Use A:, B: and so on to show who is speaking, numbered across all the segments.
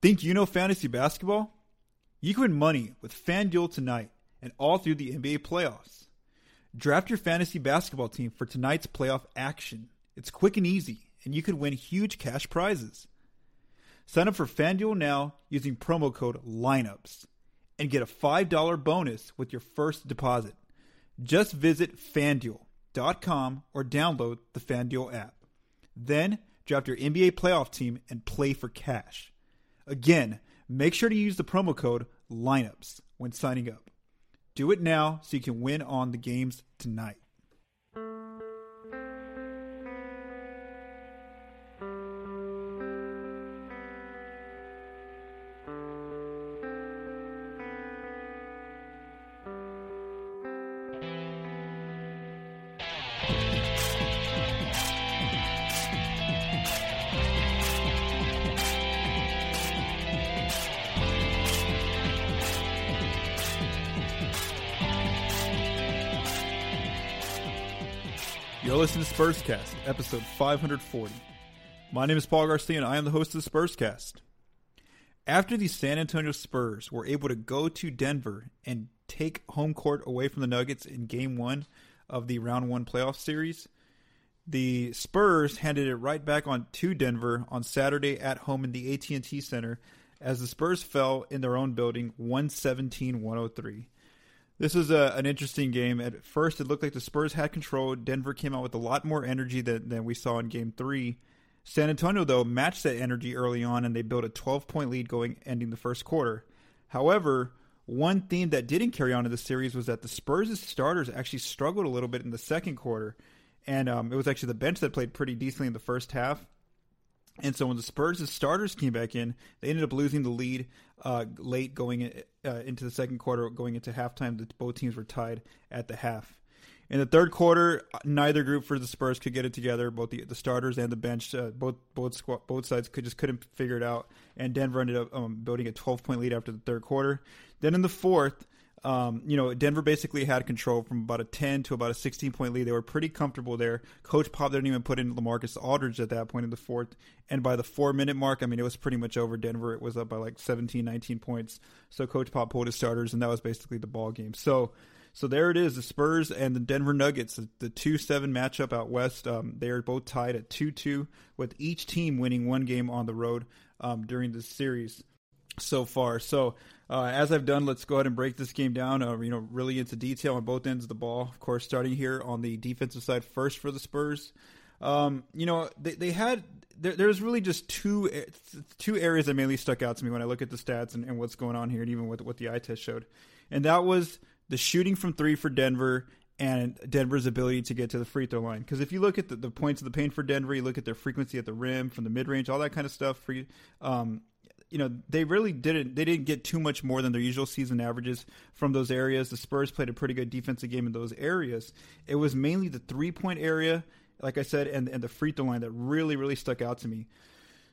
A: Think you know fantasy basketball? You can win money with FanDuel tonight and all through the NBA playoffs. Draft your fantasy basketball team for tonight's playoff action. It's quick and easy, and you could win huge cash prizes. Sign up for FanDuel now using promo code LINEUPS and get a $5 bonus with your first deposit. Just visit fanduel.com or download the FanDuel app. Then draft your NBA playoff team and play for cash. Again, make sure to use the promo code LINEUPS when signing up. Do it now so you can win on the games tonight. You're listening to Spurscast, episode 540. My name is Paul Garcia, and I am the host of the Spurscast. After the San Antonio Spurs were able to go to Denver and take home court away from the Nuggets in Game One of the Round One playoff series, the Spurs handed it right back on to Denver on Saturday at home in the AT&T Center as the Spurs fell in their own building 117-103. This was a, an interesting game. At first, it looked like the Spurs had control. Denver came out with a lot more energy than, than we saw in Game Three. San Antonio, though, matched that energy early on, and they built a 12 point lead going ending the first quarter. However, one theme that didn't carry on in the series was that the Spurs' starters actually struggled a little bit in the second quarter, and um, it was actually the bench that played pretty decently in the first half. And so when the Spurs' starters came back in, they ended up losing the lead uh, late going uh, into the second quarter, going into halftime. The, both teams were tied at the half. In the third quarter, neither group for the Spurs could get it together. Both the, the starters and the bench, uh, both both both sides could just couldn't figure it out. And Denver ended up um, building a 12 point lead after the third quarter. Then in the fourth, um, you know, Denver basically had control from about a 10 to about a 16 point lead. They were pretty comfortable there. Coach Pop didn't even put in Lamarcus Aldridge at that point in the fourth. And by the four minute mark, I mean, it was pretty much over. Denver it was up by like 17, 19 points. So Coach Pop pulled his starters, and that was basically the ball game. So, so there it is. The Spurs and the Denver Nuggets, the 2 7 matchup out west. Um, they are both tied at 2 2, with each team winning one game on the road um, during this series so far. So, uh, as I've done, let's go ahead and break this game down. Uh, you know, really into detail on both ends of the ball. Of course, starting here on the defensive side first for the Spurs. Um, you know, they, they had there, there's really just two two areas that mainly stuck out to me when I look at the stats and, and what's going on here, and even with what the eye test showed, and that was the shooting from three for Denver and Denver's ability to get to the free throw line. Because if you look at the, the, points of the paint for Denver, you look at their frequency at the rim from the mid range, all that kind of stuff. For um, you know they really didn't they didn't get too much more than their usual season averages from those areas. The Spurs played a pretty good defensive game in those areas. It was mainly the three point area, like I said, and and the free throw line that really really stuck out to me.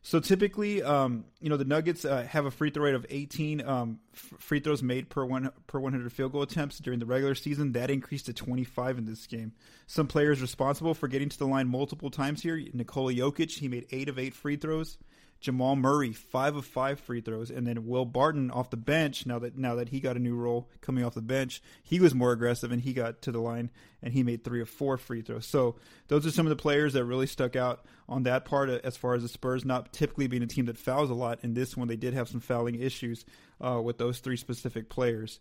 A: So typically, um, you know, the Nuggets uh, have a free throw rate of 18 um, f- free throws made per one per 100 field goal attempts during the regular season. That increased to 25 in this game. Some players responsible for getting to the line multiple times here: Nikola Jokic, he made eight of eight free throws. Jamal Murray, five of five free throws, and then Will Barton off the bench. Now that now that he got a new role coming off the bench, he was more aggressive and he got to the line and he made three of four free throws. So those are some of the players that really stuck out on that part as far as the Spurs not typically being a team that fouls a lot. In this one, they did have some fouling issues uh, with those three specific players.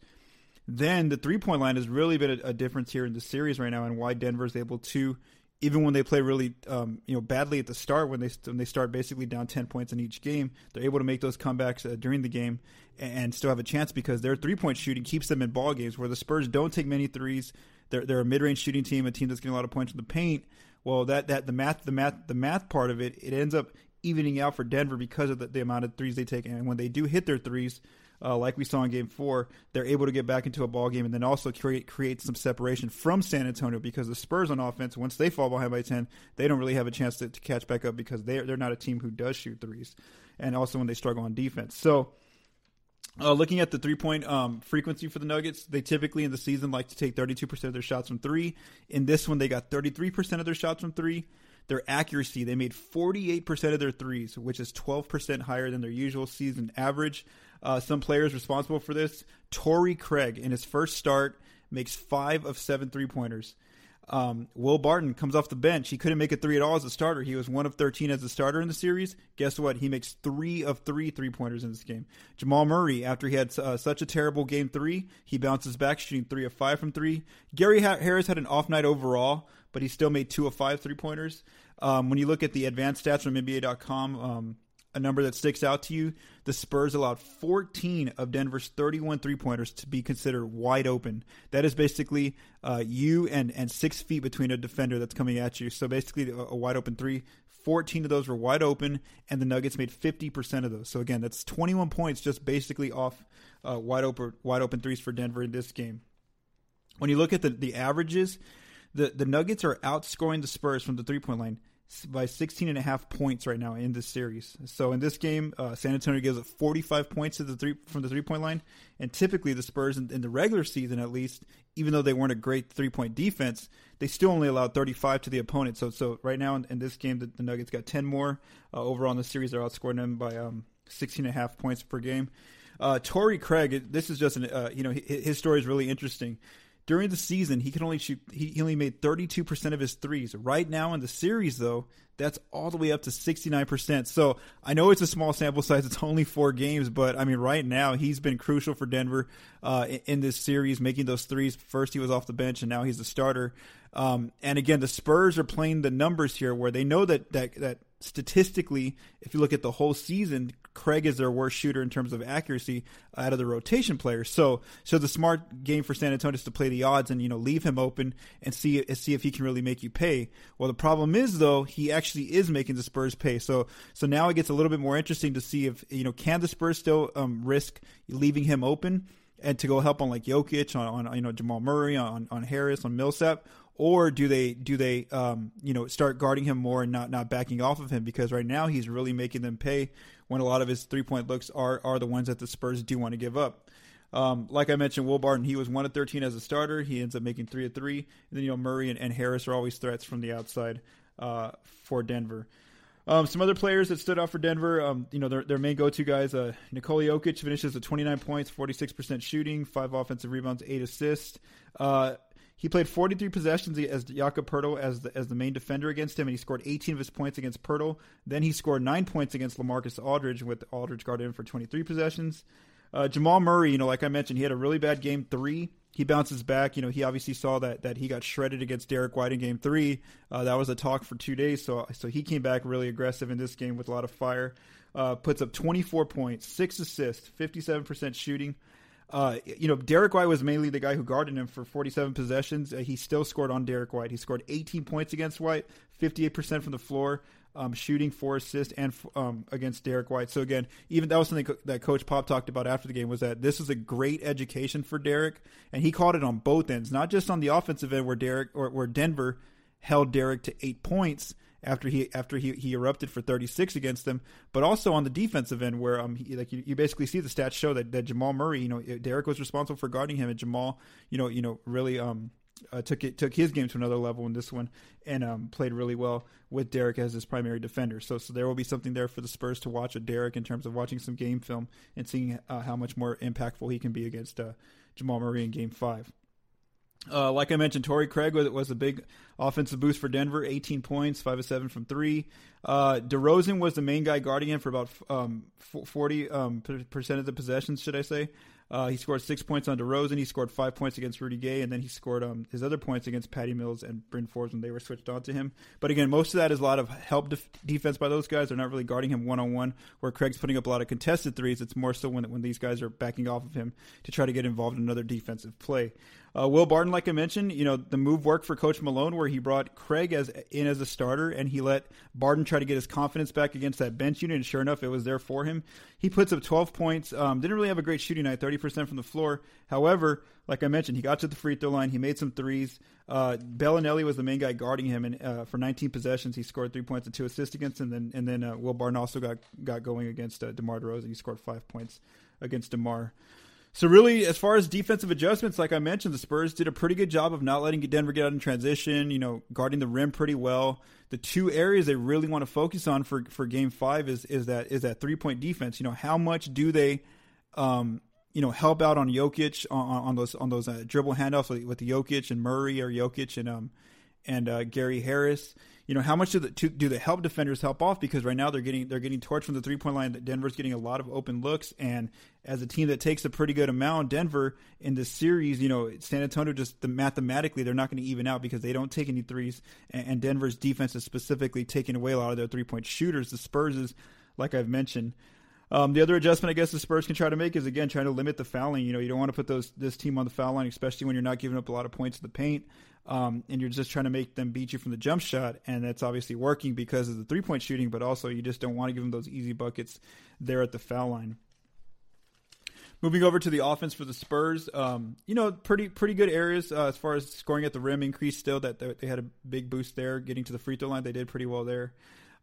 A: Then the three point line has really been a, a difference here in the series right now, and why Denver is able to even when they play really um, you know badly at the start when they when they start basically down 10 points in each game they're able to make those comebacks uh, during the game and, and, still have a chance because their three point shooting keeps them in ball games where the Spurs don't take many threes they're, they're a mid-range shooting team a team that's getting a lot of points in the paint well that that the math the math the math part of it it ends up evening out for Denver because of the, the amount of threes they take. And when they do hit their threes, uh, like we saw in Game Four, they're able to get back into a ball game and then also create create some separation from San Antonio because the Spurs on offense, once they fall behind by ten, they don't really have a chance to, to catch back up because they're they're not a team who does shoot threes, and also when they struggle on defense. So. Uh, looking at the three point um, frequency for the Nuggets, they typically in the season like to take 32% of their shots from three. In this one, they got 33% of their shots from three. Their accuracy, they made 48% of their threes, which is 12% higher than their usual season average. Uh, some players responsible for this. Torrey Craig, in his first start, makes five of seven three pointers. Um, Will Barton comes off the bench. He couldn't make a three at all as a starter. He was one of 13 as a starter in the series. Guess what? He makes three of three three pointers in this game. Jamal Murray, after he had uh, such a terrible game three, he bounces back, shooting three of five from three. Gary Harris had an off night overall, but he still made two of five three pointers. Um, when you look at the advanced stats from NBA.com, um, a number that sticks out to you, the Spurs allowed 14 of Denver's 31 three pointers to be considered wide open. That is basically uh, you and, and six feet between a defender that's coming at you. So basically, a, a, wide open three. 14 of those were wide open, and the Nuggets made 50% of those. So again, that's 21 points just basically off uh, wide open wide open threes for Denver in this game. When you look at the, the averages, the, the Nuggets are outscoring the Spurs from the three point line by 16 and a half points right now in this series. So in this game, uh, San Antonio gives up 45 points to the three from the three point line, and typically the Spurs in, in, the regular season, at least, even though they weren't a great three point defense, they still only allowed 35 to the opponent. So so right now in, in this game, the, the, Nuggets got 10 more uh, overall in the series. They're outscoring them by um, 16 and a half points per game. Uh, Torrey Craig, this is just an uh, you know his story is really interesting during the season, he can only shoot. He, only made 32% of his threes. Right now in the series, though, that's all the way up to 69%. So I know it's a small sample size. It's only four games, but I mean, right now he's been crucial for Denver uh, in, in, this series, making those threes. First, he was off the bench, and now he's the starter. Um, and again, the Spurs are playing the numbers here, where they know that that that statistically, if you look at the whole season, Craig is their worst shooter in terms of accuracy out of the rotation players. So, so the smart game for San Antonio is to play the odds and you know leave him open and see see if he can really make you pay. Well, the problem is though he actually is making the Spurs pay. So, so now it gets a little bit more interesting to see if you know can the Spurs still um, risk leaving him open and to go help on like Jokic on, on you know Jamal Murray on on Harris on Millsap or do they do they um, you know start guarding him more and not not backing off of him because right now he's really making them pay when a lot of his three point looks are are the ones that the Spurs do want to give up. Um, like I mentioned, Will Barton, he was one of thirteen as a starter. He ends up making three of three. And then you know Murray and, and Harris are always threats from the outside uh, for Denver. Um, some other players that stood out for Denver, um, you know, their, their main go-to guys, uh, Nikola Jokic finishes at 29 points, 46% shooting, five offensive rebounds, eight assists. Uh, he played 43 possessions as Jakob Poeltl as the, as the main defender against him, and he scored 18 of his points against Poeltl. Then he scored nine points against Lamarcus Aldridge, with Aldridge guarded him for 23 possessions. Uh, Jamal Murray, you know, like I mentioned, he had a really bad game three. He bounces back. You know, he obviously saw that that he got shredded against Derrick White in game three. Uh, that was a talk for two days. So so he came back really aggressive in this game with a lot of fire. Uh, puts up 24 points, six assists, 57% shooting. Uh, you know, Derrick White was mainly the guy who guarded him for 47 possessions. Uh, he still scored on Derrick White. He scored 18 points against White, 58% from the floor, um, shooting four assists and um, against Derrick White. So again, even that was something that Coach Pop talked about after the game was that this was a great education for Derrick, and he called it on both ends, not just on the offensive end where Derrick or where Denver held Derrick to eight points after he after he, he erupted for 36 against them, but also on the defensive end where um he, like you, you basically see the stats show that, that Jamal Murray, you know, Derrick was responsible for guarding him, and Jamal, you know, you know, really um uh, took it took his game to another level in this one and um, played really well with Derrick as his primary defender. So so there will be something there for the Spurs to watch with Derrick in terms of watching some game film and seeing uh, how much more impactful he can be against uh, Jamal Murray in Game Five. Uh, like I mentioned, Torrey Craig was, a big offensive boost for Denver. 18 points, five of seven from three. Uh, DeRozan was the main guy guarding him for about um, 40 um, percent of the possessions, should I say? Uh, he scored six points on DeRozan. He scored five points against Rudy Gay, and then he scored um, his other points against Patty Mills and Bryn Forbes when they were switched on to him. But again, most of that is a lot of help def- defense by those guys. They're not really guarding him one on one. Where Craig's putting up a lot of contested threes, it's more so when when these guys are backing off of him to try to get involved in another defensive play. Uh, Will Barton, like I mentioned, you know the move worked for Coach Malone, where he brought Craig as in as a starter, and he let Barton try to get his confidence back against that bench unit. And sure enough, it was there for him. He puts up 12 points. Um, didn't really have a great shooting night, 30% from the floor. However, like I mentioned, he got to the free throw line. He made some threes. Uh, Belinelli was the main guy guarding him, and uh, for 19 possessions, he scored three points and two assists against. And then and then uh, Will Barton also got got going against uh, DeMar DeRozan. He scored five points against DeMar. So really, as far as defensive adjustments, like I mentioned, the Spurs did a pretty good job of not letting Denver get out in transition. You know, guarding the rim pretty well. The two areas they really want to focus on for for Game Five is is that is that three point defense. You know, how much do they, um, you know, help out on Jokic on, on those on those uh, dribble handoffs with, with Jokic and Murray or Jokic and um and uh, Gary Harris you know how much do the do the help defenders help off because right now they're getting they're getting torched from the three point line. That Denver's getting a lot of open looks, and as a team that takes a pretty good amount, Denver in this series, you know, San Antonio just the, mathematically they're not going to even out because they don't take any threes, and, and Denver's defense is specifically taking away a lot of their three point shooters. The Spurs is like I've mentioned. Um, the other adjustment I guess the Spurs can try to make is again trying to limit the fouling. You know, you don't want to put those this team on the foul line, especially when you're not giving up a lot of points in the paint um, and you're just trying to make them beat you from the jump shot, and that's obviously working because of the three point shooting, but also you just don't want to give them those easy buckets there at the foul line. Moving over to the offense for the Spurs, um, you know, pretty pretty good areas uh, as far as scoring at the rim increased. Still, that they had a big boost there, getting to the free throw line. They did pretty well there.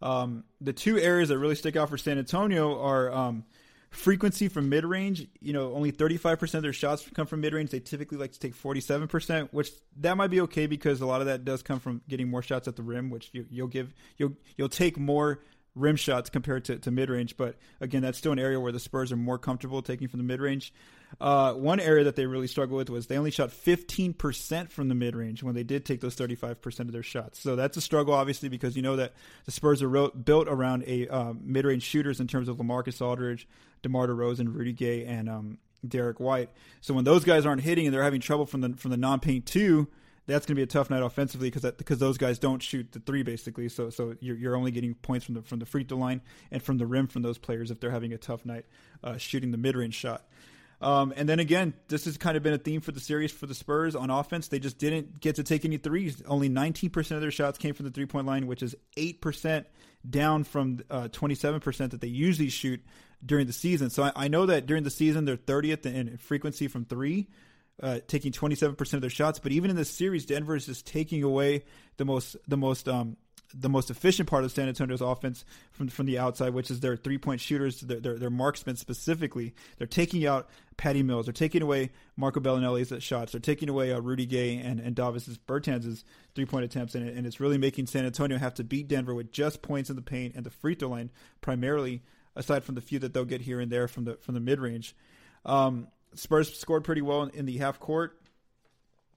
A: Um, the two areas that really stick out for San Antonio are um, frequency from mid range, you know, only 35% of their shots come from mid range. They typically like to take 47%, which that might be okay because a lot of that does come from getting more shots at the rim, which you, will give you'll you'll take more rim shots compared to, to mid range. But again, that's still an area where the Spurs are more comfortable taking from the mid range. Uh, one area that they really struggled with was they only shot 15% from the mid range when they did take those 35% of their shots. So that's a struggle, obviously, because you know that the Spurs are wrote, built around a uh, mid range shooters in terms of Lamarcus Aldridge, DeMar DeRozan, Rudy Gay, and um, Derrick White. So when those guys aren't hitting and they're having trouble from the from the non paint two, that's going to be a tough night offensively because because those guys don't shoot the three basically. So so you're, you're only getting points from the from the free throw line and from the rim from those players if they're having a tough night uh, shooting the mid range shot. Um, and then again, this has kind of been a theme for the series for the Spurs on offense. They just didn't get to take any threes. Only 19% of their shots came from the three point line, which is 8% down from uh, 27% that they usually shoot during the season. So I, I, know that during the season, they're 30th in frequency from three. Uh, taking 27% of their shots, but even in this series, Denver is just taking away the most the most um, the most efficient part of San Antonio's offense from from the outside, which is their three point shooters, their, their, their marksmen specifically. They're taking out Patty Mills. They're taking away Marco Belinelli's shots. They're taking away uh, Rudy Gay and and Davis Bertans' three point attempts, and, and it's really making San Antonio have to beat Denver with just points in the paint and the free throw line primarily. Aside from the few that they'll get here and there from the from the mid range, um, Spurs scored pretty well in, in the half court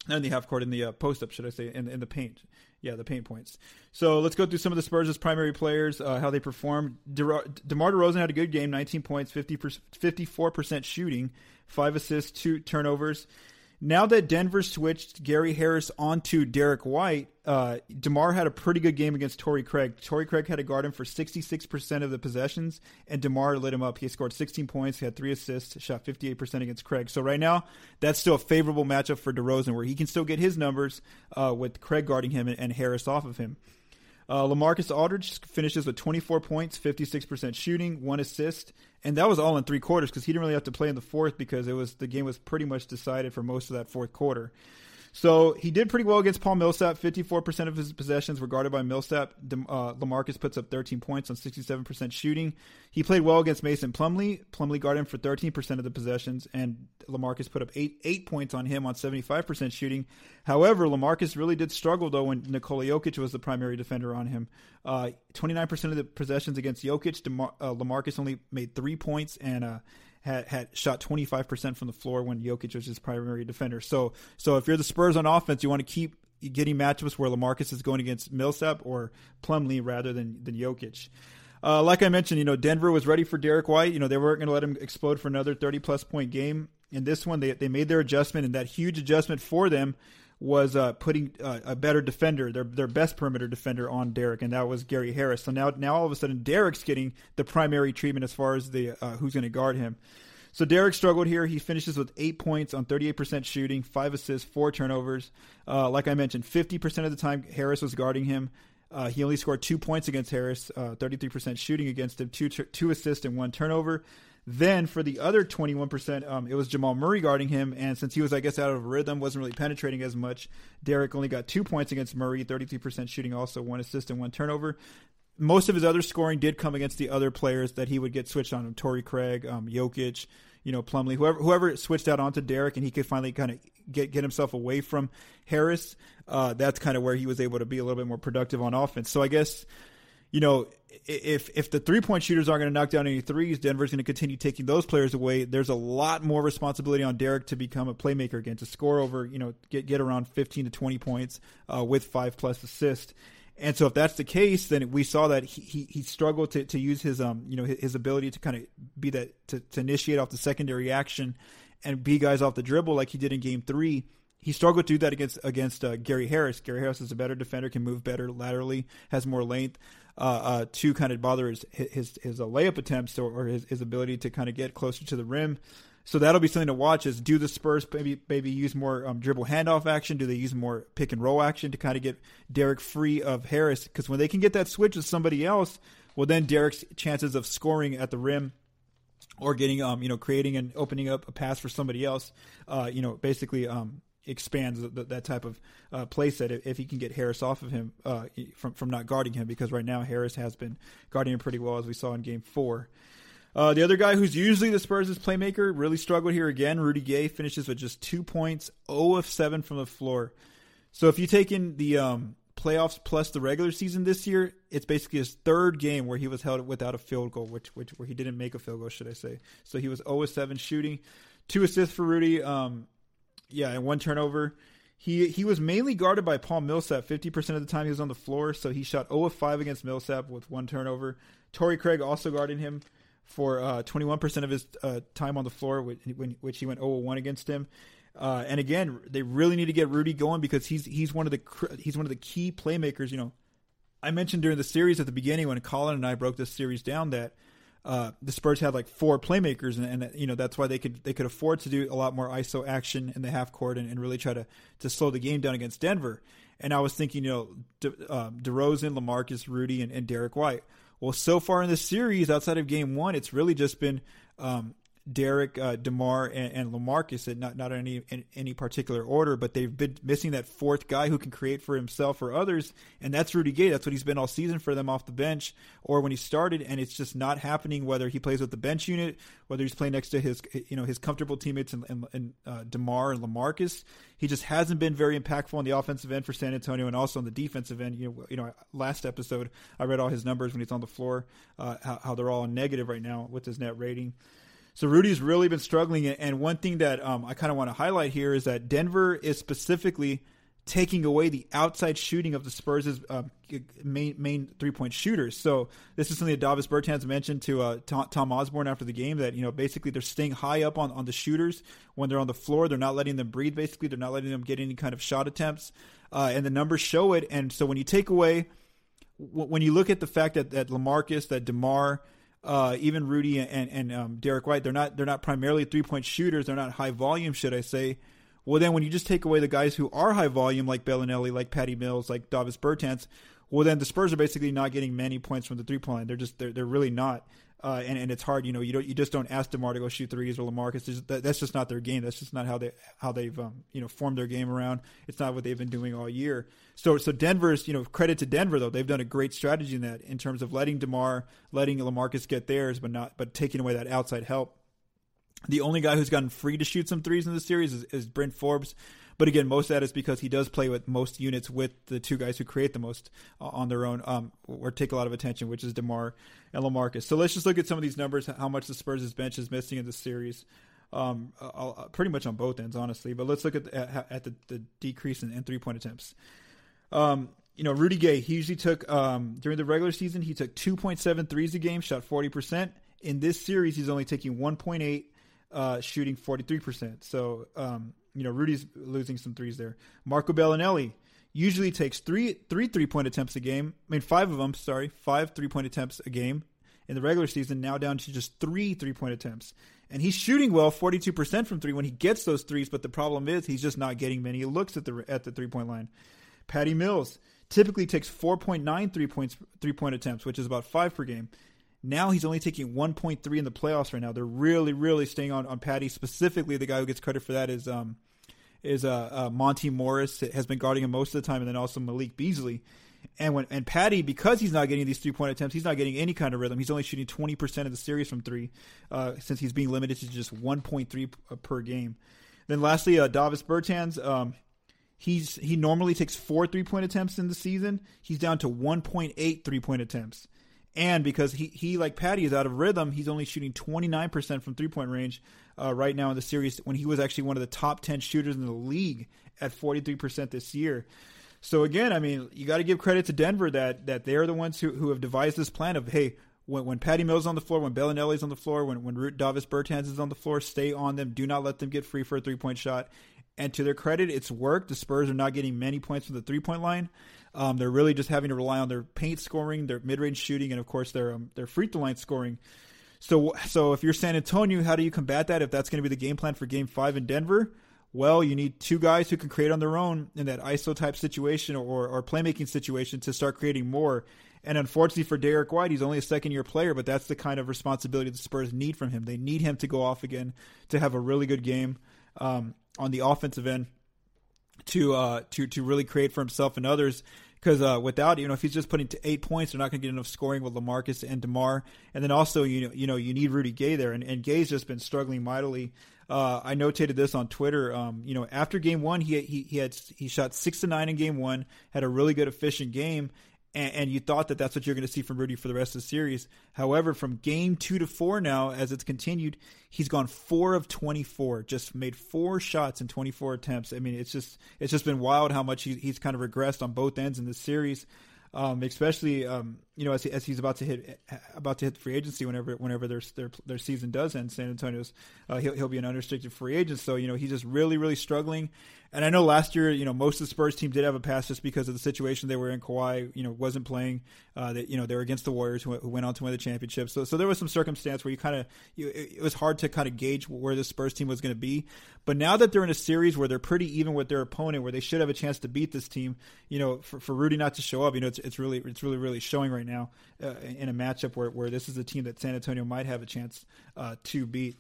A: Not in the half court in the uh, post up, should I say, in, in the paint. Yeah, the paint points. So let's go through some of the Spurs' primary players, uh, how they performed. De- DeMar DeRozan had a good game, 19 points, 50 54% shooting, five assists, two turnovers. Now that Denver switched Gary Harris onto Derrick White, uh, DeMar had a pretty good game against Torrey Craig. Torrey Craig had to guard him for 66% of the possessions, and DeMar lit him up. He scored 16 points, he had three assists, shot 58% against Craig. So right now, that's still a favorable matchup for DeRozan, where he can still get his numbers uh, with Craig guarding him and, and Harris off of him. Uh, Lamarcus Aldridge finishes with 24 points, 56% shooting, one assist, and that was all in three quarters because he didn't really have to play in the fourth because it was the game was pretty much decided for most of that fourth quarter. So he did pretty well against Paul Millsap. 54% of his possessions were guarded by Millsap. Uh, Lamarcus puts up 13 points on 67% shooting. He played well against Mason Plumlee. Plumlee guarded him for 13% of the possessions, and Lamarcus put up eight eight points on him on 75% shooting. However, Lamarcus really did struggle though when Nikola Jokic was the primary defender on him. Uh, 29% of the possessions against Jokic, DeMar- uh, Lamarcus only made three points and uh, had had shot 25% from the floor when Jokic was his primary defender. So so if you're the Spurs on offense, you want to keep getting matchups where Lamarcus is going against Millsap or Plumlee rather than than Jokic. Uh, like I mentioned, you know Denver was ready for Derrick White. You know they weren't going to let him explode for another 30 plus point game. in this one, they they made their adjustment, and that huge adjustment for them was uh, putting uh, a better defender, their their best perimeter defender, on Derrick, and that was Gary Harris. So now now all of a sudden Derrick's getting the primary treatment as far as the uh, who's going to guard him. So Derrick struggled here. He finishes with eight points on 38% shooting, five assists, four turnovers. Uh, like I mentioned, 50% of the time Harris was guarding him. Uh, he only scored two points against Harris, uh, 33% shooting against him, two two assists and one turnover. Then for the other 21%, um, it was Jamal Murray guarding him. And since he was, I guess, out of rhythm, wasn't really penetrating as much, Derrick only got two points against Murray, 33% shooting, also one assist and one turnover. Most of his other scoring did come against the other players that he would get switched on him, Torrey Craig, um, Jokic, you know, Plumlee, whoever whoever switched out onto Derrick and he could finally kind of get get himself away from Harris. Uh, that's kind of where he was able to be a little bit more productive on offense. So I guess you know, if if the three point shooters aren't going to knock down any threes, Denver's going to continue taking those players away. There's a lot more responsibility on Derrick to become a playmaker again, to score over, you know, get get around 15 to 20 points uh, with five plus assists. And so, if that's the case, then we saw that he he, he struggled to, to use his um you know his, his ability to kind of be that to, to initiate off the secondary action and be guys off the dribble like he did in Game Three he struggled to do that against against uh, Gary Harris. Gary Harris is a better defender, can move better laterally, has more length uh, uh, to kind of bother his his his uh, layup attempts or, or his, his ability to kind of get closer to the rim. So that'll be something to watch. Is do the Spurs maybe maybe use more um, dribble handoff action? Do they use more pick and roll action to kind of get Derrick free of Harris? Because when they can get that switch with somebody else, well then Derrick's chances of scoring at the rim or getting um you know creating and opening up a pass for somebody else, uh you know basically um expands the, that type of uh, play set if, if, he can get Harris off of him uh, from from not guarding him because right now Harris has been guarding him pretty well as we saw in Game Four. Uh, the other guy who's usually the Spurs' playmaker really struggled here again. Rudy Gay finishes with just two points, 0 of 7 from the floor. So if you take in the um, playoffs plus the regular season this year, it's basically his third game where he was held without a field goal, which, which where he didn't make a field goal, should I say? So he was 0 of 7 shooting, two assists for Rudy. Um, yeah, and one turnover. He he was mainly guarded by Paul Millsap. Fifty percent of the time he was on the floor, so he shot 0 of 5 against Millsap with one turnover. Torrey Craig also guarded him for uh, 21% of his uh, time on the floor, which, which he went 0 1 against him. Uh, and again, they really need to get Rudy going because he's he's one of the he's one of the key playmakers. You know, I mentioned during the series at the beginning when Colin and I broke this series down that uh, the Spurs had like four playmakers, and, and, you know that's why they could they could afford to do a lot more ISO action in the half court and, and really try to to slow the game down against Denver. And I was thinking, you know, De, um, DeRozan, LaMarcus, Rudy, and, and Derrick White. Well, so far in the series, outside of Game One, it's really just been um, Derrick, uh, Demar, and, and Lamarcus, and not not any in any particular order, but they've been missing that fourth guy who can create for himself or others, and that's Rudy Gay. That's what he's been all season for them off the bench or when he started, and it's just not happening. Whether he plays with the bench unit, whether he's playing next to his you know his comfortable teammates and, and, and uh, Demar and Lamarcus, he just hasn't been very impactful on the offensive end for San Antonio, and also on the defensive end. You know, you know, last episode I read all his numbers when he's on the floor, uh, how, how they're all negative right now with his net rating. So Rudy's really been struggling, and one thing that um, I kind of want to highlight here is that Denver is specifically taking away the outside shooting of the Spurs' uh, main main three point shooters. So this is something that Davis Bertans mentioned to uh, Tom, Osborn after the game that you know basically they're staying high up on, on the shooters when they're on the floor. They're not letting them breathe. Basically, they're not letting them get any kind of shot attempts, uh, and the numbers show it. And so when you take away, when you look at the fact that that Lamarcus, that Demar uh, even Rudy and and um, Derrick White, they're not they're not primarily three point shooters. They're not high volume, should I say? Well, then when you just take away the guys who are high volume, like Belinelli, like Patty Mills, like Davis Bertans, well, then the Spurs are basically not getting many points from the three point line. They're just they're, they're really not. Uh, and, and it's hard, you know. You don't, you just don't ask Demar to go shoot threes or Lamarcus. That, that's just not their game. That's just not how they how they've um, you know formed their game around. It's not what they've been doing all year. So so Denver's you know credit to Denver though they've done a great strategy in that in terms of letting Demar, letting Lamarcus get theirs, but not but taking away that outside help. The only guy who's gotten free to shoot some threes in the series is, is Bryn Forbes. But again, most of that is because he does play with most units with the two guys who create the most uh, on their own, um, or take a lot of attention, which is Demar and Lamarcus. So let's just look at some of these numbers, how much the Spurs' bench is missing in this series. Um, pretty much on both ends, honestly. But let's look at at, at the, the, decrease in, in three point attempts. Um, you know, Rudy Gay, he usually took um, during the regular season, he took 2.7 threes a game, shot 40%. In this series, he's only taking 1.8 uh, shooting 43%. So, um, you know, Rudy's losing some threes there. Marco Belinelli usually takes three three three point attempts a game. I mean, five of them, sorry, five three point attempts a game in the regular season, now down to just three three point attempts. And he's shooting well, 42% from three when he gets those threes, but the problem is he's just not getting many looks at the at the three point line. Patty Mills typically takes 4.9 three points three point attempts, which is about five per game. Now he's only taking 1.3 in the playoffs right now. They're really, really staying on, on Patty. Specifically, the guy who gets credit for that is um, is uh, uh, Monte Morris has been guarding him most of the time, and then also Malik Beasley. And when and Patty, because he's not getting these three point attempts, he's not getting any kind of rhythm. He's only shooting twenty percent of the series from three, uh, since he's being limited to just one point three uh, per game. Then lastly, uh, Davis Bertans, um, he's he normally takes four three point attempts in the season. He's down to 1.8 three point attempts. And because he, he like Patty is out of rhythm, he's only shooting 29% from three point range uh, right now in the series when he was actually one of the top 10 shooters in the league at 43% this year. So again, I mean, you got to give credit to Denver that that they're the ones who, who have devised this plan of hey, when, when Patty Mills is on the floor, when Belinelli's on the floor, when when Root Davis Bertans is on the floor, stay on them. Do not let them get free for a three point shot. And to their credit, it's worked. The Spurs are not getting many points from the three point line. Um, they're really just having to rely on their paint scoring, their mid range shooting, and of course their um, their free throw line scoring. So so if you're San Antonio, how do you combat that? If that's going to be the game plan for Game Five in Denver, well, you need two guys who can create on their own in that ISO type situation or, or playmaking situation to start creating more. And unfortunately for Derrick White, he's only a second year player, but that's the kind of responsibility the Spurs need from him. They need him to go off again to have a really good game um, on the offensive end to uh, to to really create for himself and others. Because uh, without you know, if he's just putting to eight points, they're not going to get enough scoring with Lamarcus and Demar. And then also you know you know you need Rudy Gay there, and, and Gay's just been struggling mightily uh, I notated this on Twitter. Um, you know, after game one, he he he had he shot six to nine in game one, had a really good efficient game, and, and you thought that that's what you're going to see from Rudy for the rest of the series. However, from game two to four now, as it's continued, he's gone four of twenty four, just made four shots in twenty four attempts. I mean, it's just it's just been wild how much he, he's kind of regressed on both ends in this series um, especially um, you know as, he, as he's about to hit about to hit free agency whenever whenever their their, their season does end. San Antonio's uh, he'll he'll be an unrestricted free agent, so you know he's just really really struggling. And I know last year, you know, most of the Spurs team did have a pass just because of the situation they were in. Kawhi, you know, wasn't playing. Uh, that you know they were against the Warriors, who, who, went on to win the championship. So, so there was some circumstance where you kind of, it, it was hard to kind of gauge where the Spurs team was going to be. But now that they're in a series where they're pretty even with their opponent, where they should have a chance to beat this team, you know, for, for Rudy not to show up, you know, it's, it's really, it's really, really showing right now uh, in a matchup where, where this is a team that San Antonio might have a chance uh, to beat.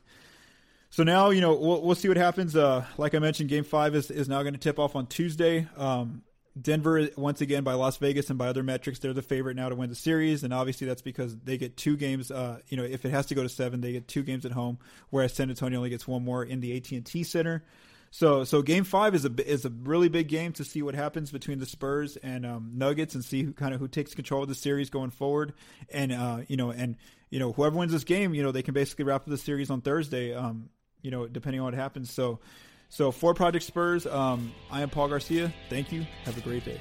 A: So now, you know, we'll, we'll see what happens. Uh, like I mentioned, Game Five is, is now going to tip off on Tuesday. Um, Denver, once again, by Las Vegas and by other metrics, they're the favorite now to win the series, and obviously that's because they get two games. Uh, you know, if it has to go to seven, they get two games at home, whereas San Antonio only gets one more in the AT and T Center. So, so Game Five is a is a really big game to see what happens between the Spurs and um, Nuggets, and see who kind of who takes control of the series going forward. And uh, you know, and you know, whoever wins this game, you know, they can basically wrap up the series on Thursday. Um, you know, depending on what happens. So, so for Project Spurs, um, I am Paul Garcia. Thank you. Have a great day.